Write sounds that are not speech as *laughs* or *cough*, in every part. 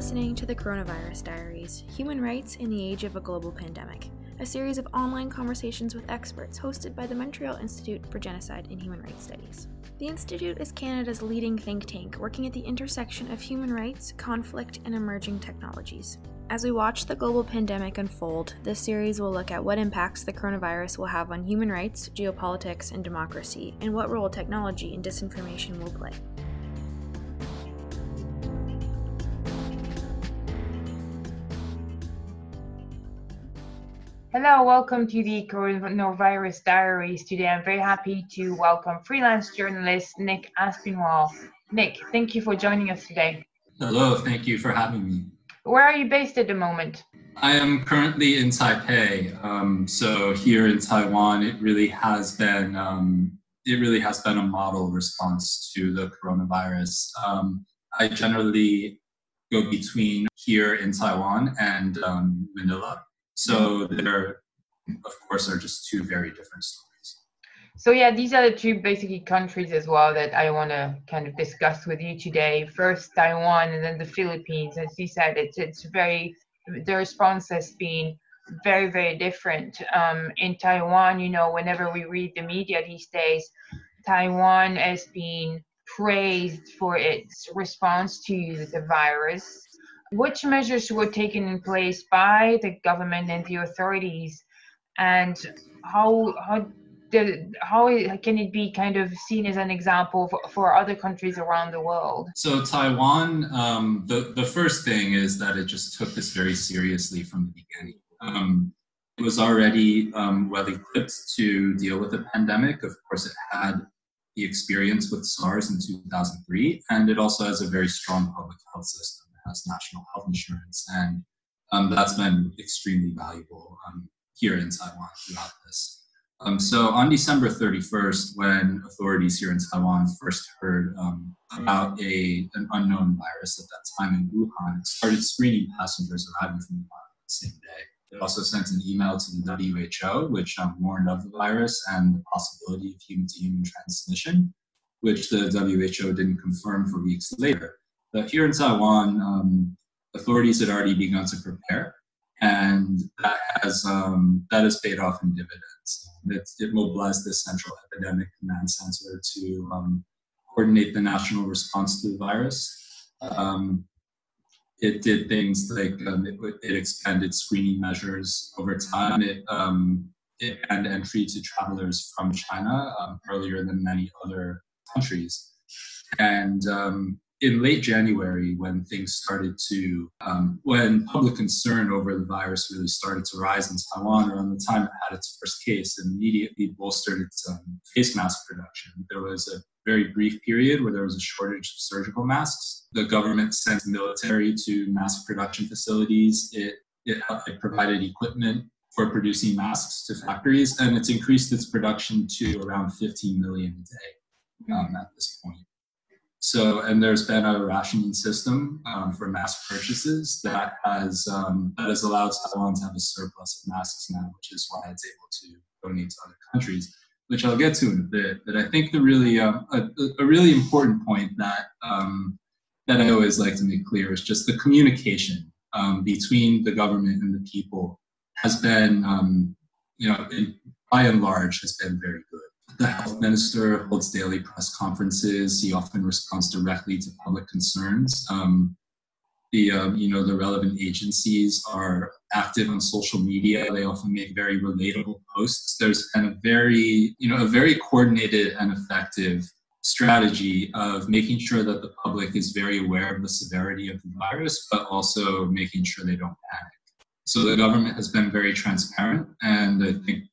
listening to the Coronavirus Diaries Human Rights in the Age of a Global Pandemic, a series of online conversations with experts hosted by the Montreal Institute for Genocide and Human Rights Studies. The Institute is Canada's leading think tank working at the intersection of human rights, conflict, and emerging technologies. As we watch the global pandemic unfold, this series will look at what impacts the coronavirus will have on human rights, geopolitics, and democracy, and what role technology and disinformation will play. Hello, welcome to the Coronavirus Diaries. Today I'm very happy to welcome freelance journalist Nick Aspinwall. Nick, thank you for joining us today. Hello, thank you for having me. Where are you based at the moment? I am currently in Taipei. Um, so here in Taiwan, it really has been um, it really has been a model response to the coronavirus. Um, I generally go between here in Taiwan and um, Manila so there, of course, are just two very different stories. So yeah, these are the two basically countries as well that I want to kind of discuss with you today. First Taiwan and then the Philippines. As you said, it's it's very the response has been very very different. Um, in Taiwan, you know, whenever we read the media these days, Taiwan has been praised for its response to the virus which measures were taken in place by the government and the authorities, and how how how can it be kind of seen as an example for, for other countries around the world? So Taiwan, um, the the first thing is that it just took this very seriously from the beginning. Um, it was already um, well equipped to deal with the pandemic. Of course, it had the experience with SARS in 2003, and it also has a very strong public health system has national health insurance, and um, that's been extremely valuable um, here in Taiwan throughout this. Um, so on December 31st, when authorities here in Taiwan first heard um, about a, an unknown virus at that time in Wuhan, it started screening passengers arriving from Wuhan the same day. It also sent an email to the WHO, which um, warned of the virus and the possibility of human-to-human transmission, which the WHO didn't confirm for weeks later. But here in Taiwan, um, authorities had already begun to prepare, and that has um, that has paid off in dividends. It, it, mobilized the Central Epidemic Command Center to um, coordinate the national response to the virus. Um, it did things like um, it, it, expanded screening measures over time. It, um, it banned entry to travelers from China earlier than many other countries. And in late January, when things started to, um, when public concern over the virus really started to rise in Taiwan, around the time it had its first case, it immediately bolstered its um, face mask production. There was a very brief period where there was a shortage of surgical masks. The government sent military to mask production facilities. It, it, it provided equipment for producing masks to factories, and it's increased its production to around 15 million a day um, at this point. So, and there's been a rationing system um, for mask purchases that has um, that has allowed Taiwan to have a surplus of masks now, which is why it's able to donate to other countries, which I'll get to in a bit. But I think the really um, a, a, really important point that um, that I always like to make clear is just the communication um, between the government and the people has been, um, you know, by and large, has been very good the health minister holds daily press conferences. He often responds directly to public concerns. Um, the um, you know the relevant agencies are active on social media. They often make very relatable posts. There's been a very you know a very coordinated and effective strategy of making sure that the public is very aware of the severity of the virus, but also making sure they don't panic. So the government has been very transparent, and I think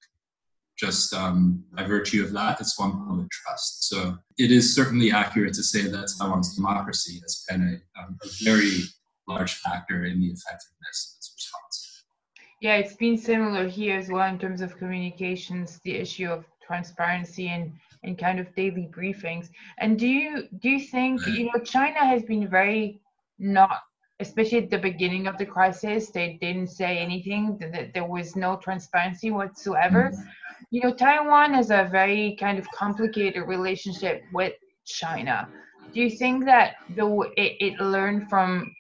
just um, by virtue of that, it's won public trust. So it is certainly accurate to say that Taiwan's democracy has been a, um, a very large factor in the effectiveness of its response. Yeah, it's been similar here as well in terms of communications, the issue of transparency and and kind of daily briefings. And do you do you think you know China has been very not especially at the beginning of the crisis they didn't say anything that there was no transparency whatsoever mm-hmm you know, Taiwan has a very kind of complicated relationship with China. Do you think that the it, it learned from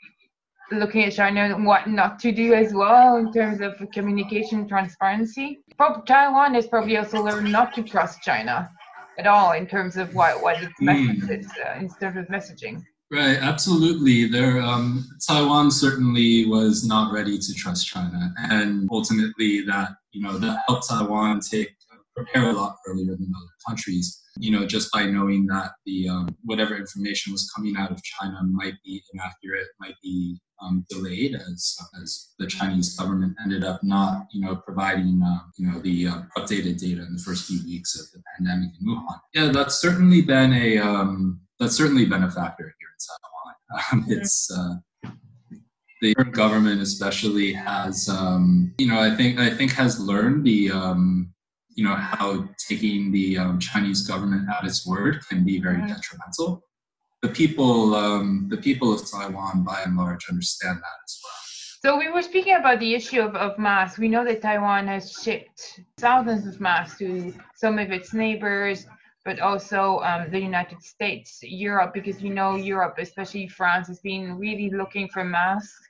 looking at China and what not to do as well in terms of communication transparency. Taiwan has probably also learned not to trust China at all in terms of what what its message mm. is uh, in terms of messaging. Right, absolutely. There, um, Taiwan certainly was not ready to trust China, and ultimately, that you know that helped Taiwan take prepare a lot earlier than other countries. You know, just by knowing that the um, whatever information was coming out of China might be inaccurate, might be um, delayed, as as the Chinese government ended up not, you know, providing, uh, you know, the uh, updated data in the first few weeks of the pandemic in Wuhan. Yeah, that's certainly been a um, that's certainly been a factor here in Taiwan. *laughs* Um, it's uh, the current government, especially, has um, you know, I think I think has learned the um, you know how taking the um, Chinese government at its word can be very mm-hmm. detrimental. The people, um, the people of Taiwan, by and large, understand that as well. So we were speaking about the issue of, of masks. We know that Taiwan has shipped thousands of masks to some of its neighbors, but also um, the United States, Europe, because we know Europe, especially France, has been really looking for masks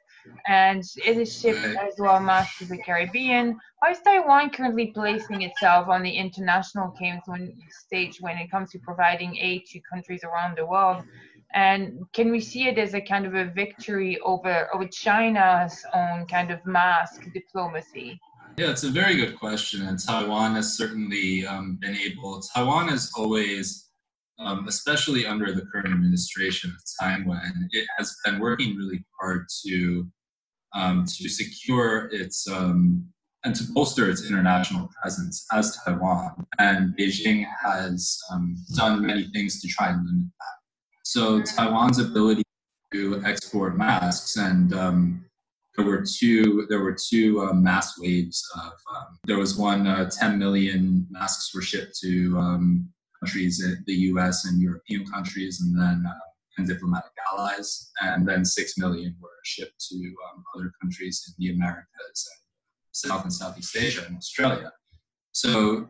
and it is shipped as well much to the Caribbean. How is Taiwan currently placing itself on the international stage when it comes to providing aid to countries around the world? And can we see it as a kind of a victory over, over China's own kind of mask diplomacy? Yeah, it's a very good question. And Taiwan has certainly um, been able, Taiwan has always um, especially under the current administration of Taiwan, it has been working really hard to um, to secure its um, and to bolster its international presence as Taiwan. And Beijing has um, done many things to try and limit that. So Taiwan's ability to export masks and um, there were two there were two uh, mass waves of um, there was one uh, 10 million masks were shipped to um, countries in the US and European countries and then uh, and diplomatic allies, and then six million were shipped to um, other countries in the Americas, South and Southeast Asia, and Australia. So,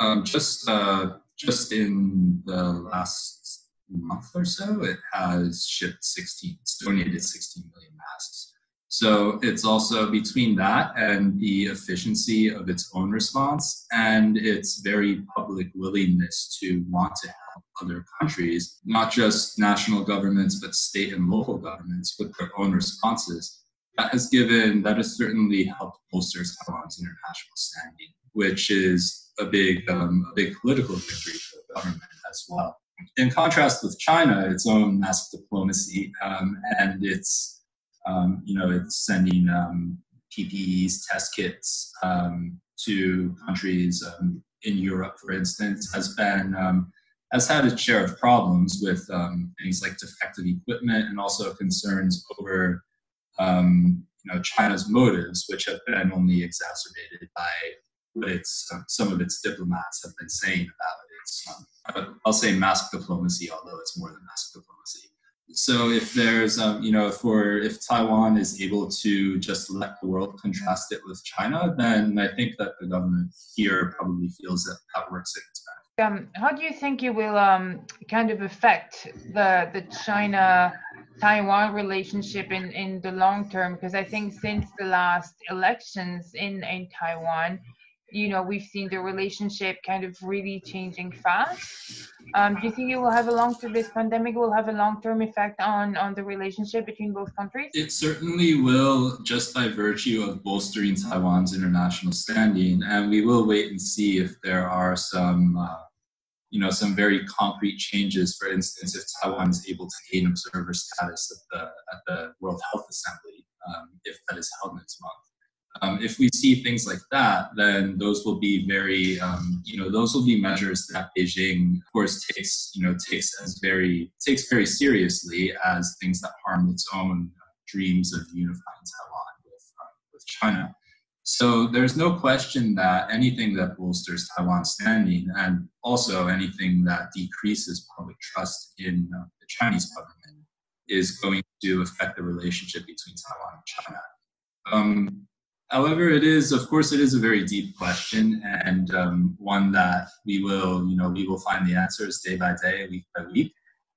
um, just uh, just in the last month or so, it has shipped 16, it's donated 16 million masks. So it's also between that and the efficiency of its own response and its very public willingness to want to help other countries, not just national governments, but state and local governments with their own responses. That has given, that has certainly helped bolster Taiwan's international standing, which is a big, um, a big political victory for the government as well. In contrast with China, its own mask diplomacy um, and its, um, you know, it's sending um, PPEs, test kits um, to countries um, in Europe, for instance, has been um, has had its share of problems with um, things like defective equipment and also concerns over you know China's motives, which have been only exacerbated by what its some of its diplomats have been saying about um, I'll say mask diplomacy, although it's more than mask diplomacy. So if there's um, you know for if Taiwan is able to just let the world contrast it with China, then I think that the government here probably feels that that works in its um, how do you think it will um, kind of affect the the China Taiwan relationship in, in the long term? Because I think since the last elections in, in Taiwan, you know, we've seen the relationship kind of really changing fast. Um, do you think it will have a long term, this pandemic will have a long term effect on, on the relationship between both countries? It certainly will, just by virtue of bolstering Taiwan's international standing. And we will wait and see if there are some. Uh, you know, some very concrete changes. For instance, if Taiwan is able to gain observer status at the at the World Health Assembly, um, if that is held next month. Um, if we see things like that, then those will be very, um, you know, those will be measures that Beijing, of course, takes, you know, takes as very takes very seriously as things that harm its own dreams of unifying Taiwan with uh, with China. So there's no question that anything that bolsters Taiwan's standing and also anything that decreases public trust in uh, the Chinese government is going to affect the relationship between Taiwan and China. Um, however, it is, of course, it is a very deep question and um, one that we will, you know, we will find the answers day by day, week by week.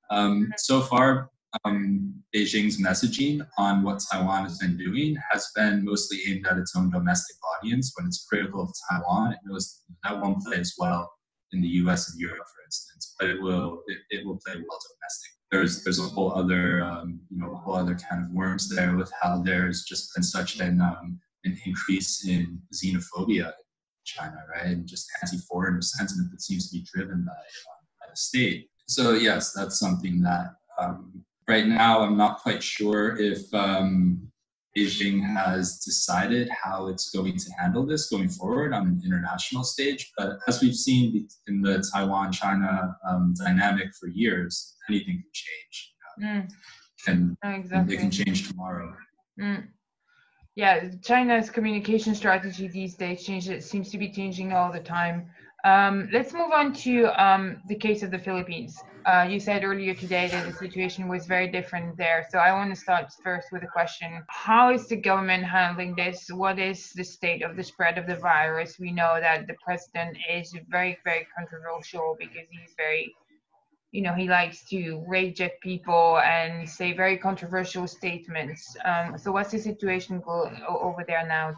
Um, so far, um, Beijing's messaging on what Taiwan has been doing has been mostly aimed at its own domestic audience. When it's critical of Taiwan, it knows that won't play as well in the U.S. and Europe, for instance, but it will it, it will play well domestic. There's there's a whole other um, you know a whole other kind of worms there with how there's just been such an um, an increase in xenophobia in China, right, and just anti-foreigner sentiment that seems to be driven by, um, by the state. So yes, that's something that um, right now I'm not quite sure if um, Beijing has decided how it's going to handle this going forward on an international stage. But as we've seen in the Taiwan China um, dynamic for years, anything can change. Mm. Can, exactly. It can change tomorrow. Mm. Yeah, China's communication strategy these days changes. It seems to be changing all the time. Um, let's move on to um, the case of the Philippines. Uh, you said earlier today that the situation was very different there. So I want to start first with a question. How is the government handling this? What is the state of the spread of the virus? We know that the president is very, very controversial because he's very, you know, he likes to rage at people and say very controversial statements. Um, so what's the situation go, over there now?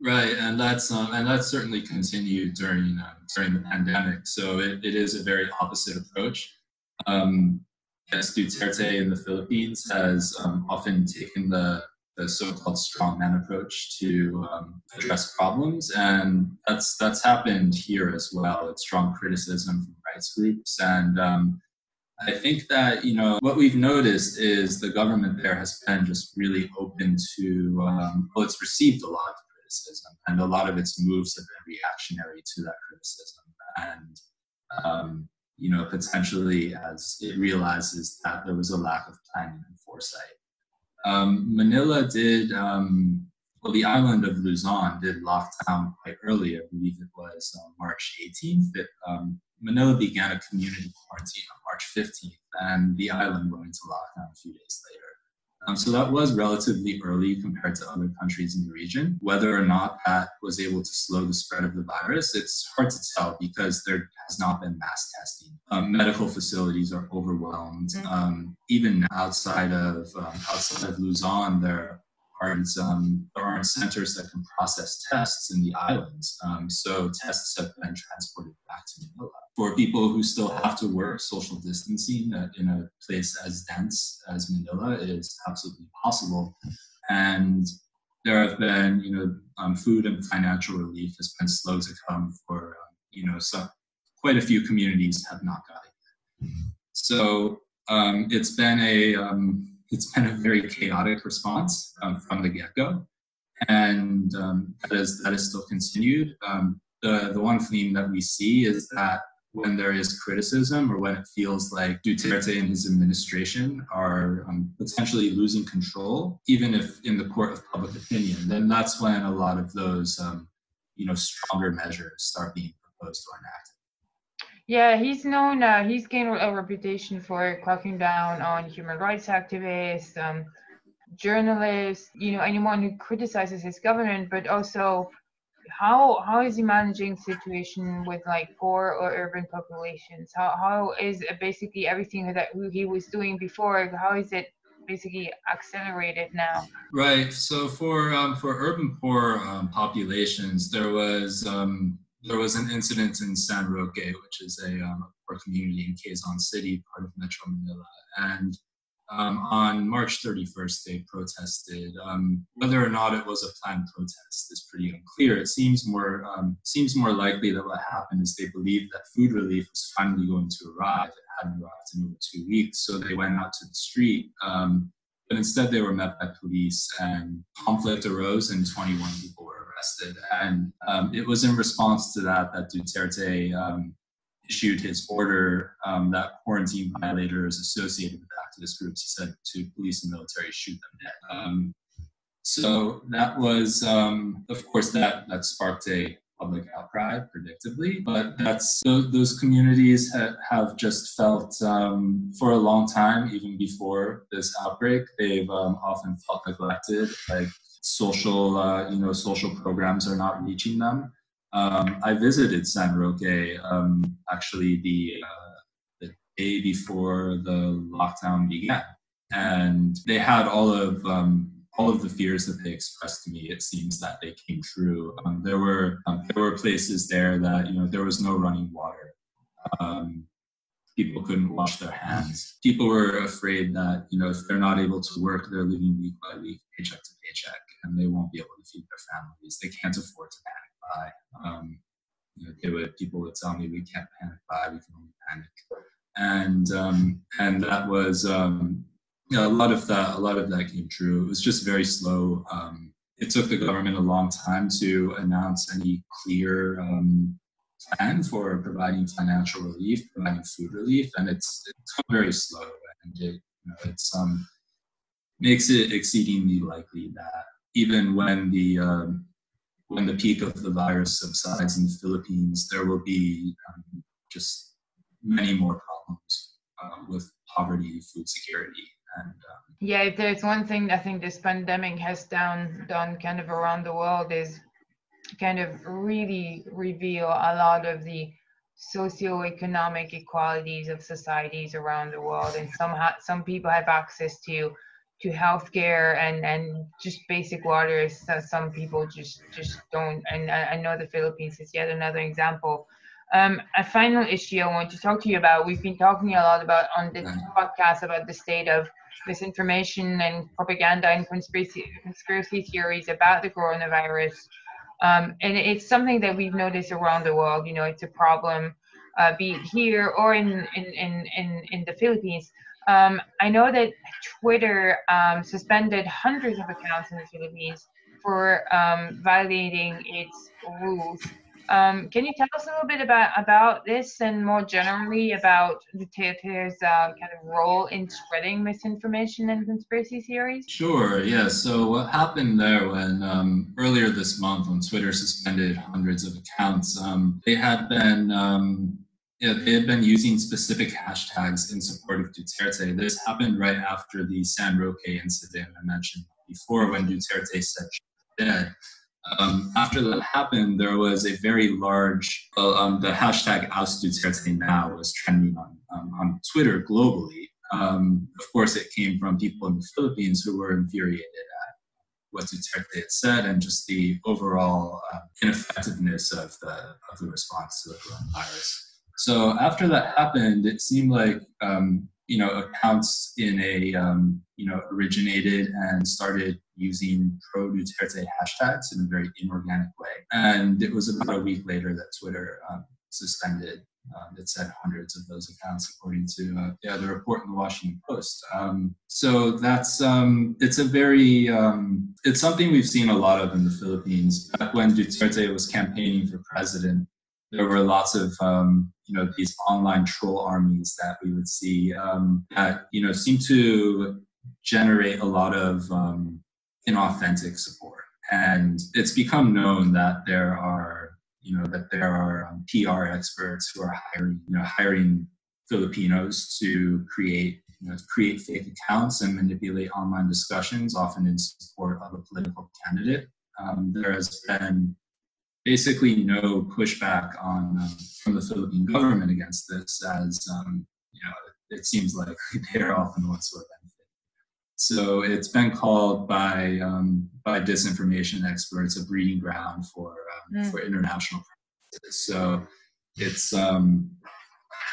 Right, and that's um, and that's certainly continued during uh, during the pandemic. So it, it is a very opposite approach. Um, yes, Duterte in the Philippines has um, often taken the, the so-called strongman approach to um, address problems, and that's that's happened here as well. It's strong criticism from rights groups, and um, I think that you know what we've noticed is the government there has been just really open to um, well, it's received a lot of criticism, and a lot of its moves have been reactionary to that criticism, and um, you know, potentially as it realizes that there was a lack of planning and foresight. Um, Manila did, um, well, the island of Luzon did lock down quite early. I believe it was uh, March 18th. That um, Manila began a community quarantine on March 15th, and the island went into lockdown a few days later. Um, so that was relatively early compared to other countries in the region. Whether or not that was able to slow the spread of the virus, it's hard to tell because there has not been mass testing. Um, medical facilities are overwhelmed. Mm-hmm. Um, even outside of um, outside of Luzon, there aren't um, there aren't centers that can process tests in the islands. Um, so tests have been transported back to Manila for people who still have to work, social distancing in a place as dense as Manila is absolutely possible. And there have been, you know, um, food and financial relief has been slow to come for, um, you know, some, quite a few communities have not got it. So um, it's been a um, it's been a very chaotic response um, from the get-go, and um, that is that is still continued. the the one theme that we see is that when there is criticism or when it feels like Duterte and his administration are um, potentially losing control, even if in the court of public opinion, then that's when a lot of those, um, you know, stronger measures start being proposed or enacted. Yeah, he's known. Uh, he's gained a reputation for cracking down on human rights activists, um, journalists, you know, anyone who criticizes his government, but also how how is he managing situation with like poor or urban populations? How how is basically everything that he was doing before? How is it basically accelerated now? Right. So for um, for urban poor um, populations, there was um, there was an incident in San Roque, which is a um, poor community in Quezon City, part of Metro Manila, and um, on March 31st, they protested. Um, whether or not it was a planned protest is pretty unclear. It seems more um, seems more likely that what happened is they believed that food relief was finally going to arrive. It hadn't arrived in over two weeks, so they went out to the street. Um, but instead, they were met by police, and conflict arose, and 21 people were arrested. And um, it was in response to that that Duterte um, issued his order um, that quarantine violators associated with activist groups, he said to police and military, shoot them dead. Um, so that was, um, of course, that that sparked a public outcry, predictably. But that's those communities ha- have just felt um, for a long time, even before this outbreak, they've um, often felt neglected. Like social, uh, you know, social programs are not reaching them. Um, I visited San Roque um, actually the uh, the day before the lockdown began, and they had all of um, all of the fears that they expressed to me, it seems that they came true. Um, there were um, there were places there that you know there was no running water. Um, people couldn't wash their hands. People were afraid that you know if they're not able to work, they're living week by week, paycheck to paycheck, and they won't be able to feed their families. They can't afford to panic Um, you know, they would people would tell me we can't panic buy, we can only panic, and um, and that was um, yeah, a lot of that, a lot of that came true. It was just very slow. Um, it took the government a long time to announce any clear um, plan for providing financial relief, providing food relief, and it's it's very slow, and it you know, it's um makes it exceedingly likely that even when the um, when the peak of the virus subsides in the Philippines, there will be um, just many more problems uh, with poverty, food security, and um, yeah, if there's one thing I think this pandemic has done done kind of around the world is kind of really reveal a lot of the socioeconomic equalities of societies around the world. And some some people have access to to healthcare and and just basic water is so some people just just don't and I, I know the philippines is yet another example um, a final issue I want to talk to you about. We've been talking a lot about on this podcast about the state of misinformation and propaganda and conspiracy conspiracy theories about the coronavirus. Um, and it's something that we've noticed around the world. You know, it's a problem, uh, be it here or in in in in, in the Philippines. Um, I know that Twitter um, suspended hundreds of accounts in the Philippines for um, violating its rules um, can you tell us a little bit about about this and more generally about Duterte's uh, kind of role in spreading misinformation and conspiracy theories? Sure. Yeah. So what happened there when um, earlier this month when Twitter suspended hundreds of accounts, um, they had been yeah, they had been using specific hashtags in support of Duterte. This happened right after the San Roque incident I mentioned before, when Duterte said dead. Um, after that happened, there was a very large, um, the hashtag Oust Duterte Now was trending on, um, on Twitter globally. Um, of course, it came from people in the Philippines who were infuriated at what Duterte had said and just the overall uh, ineffectiveness of the, of the response to the coronavirus. So after that happened, it seemed like um, you know accounts in a um, you know originated and started using pro Duterte hashtags in a very inorganic way. And it was about a week later that Twitter um, suspended. Um, it said hundreds of those accounts, according to uh, yeah, the report in the Washington Post. Um, so that's um, it's a very um, it's something we've seen a lot of in the Philippines. Back when Duterte was campaigning for president, there were lots of um, you know these online troll armies that we would see um, that you know seem to generate a lot of um, inauthentic support. And it's become known that there are, you know, that there are um, PR experts who are hiring, you know, hiring Filipinos to create, you know, create fake accounts and manipulate online discussions, often in support of a political candidate. Um, there has been basically no pushback on um, from the Philippine government against this, as um, you know, it seems like *laughs* they are often the ones who are so it's been called by um, by disinformation experts a breeding ground for um, mm. for international practices. So it's um,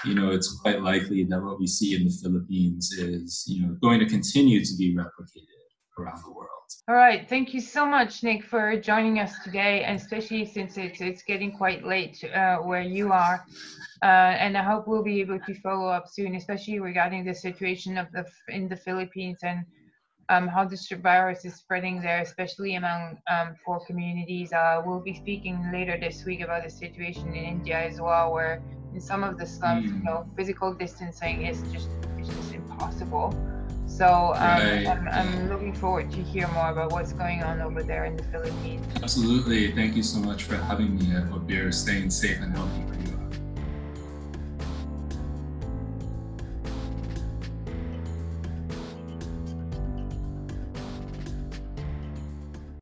you know it's quite likely that what we see in the Philippines is you know going to continue to be replicated around the world. All right, thank you so much, Nick, for joining us today, and especially since it's it's getting quite late uh, where you are. Uh, and I hope we'll be able to follow up soon, especially regarding the situation of the in the Philippines and um, how this virus is spreading there, especially among um, poor communities. Uh, we'll be speaking later this week about the situation in India as well, where in some of the slums, mm. you know, physical distancing is just is just impossible. So um, right. I'm, I'm looking forward to hear more about what's going on over there in the Philippines. Absolutely. Thank you so much for having me. I hope you're staying safe and healthy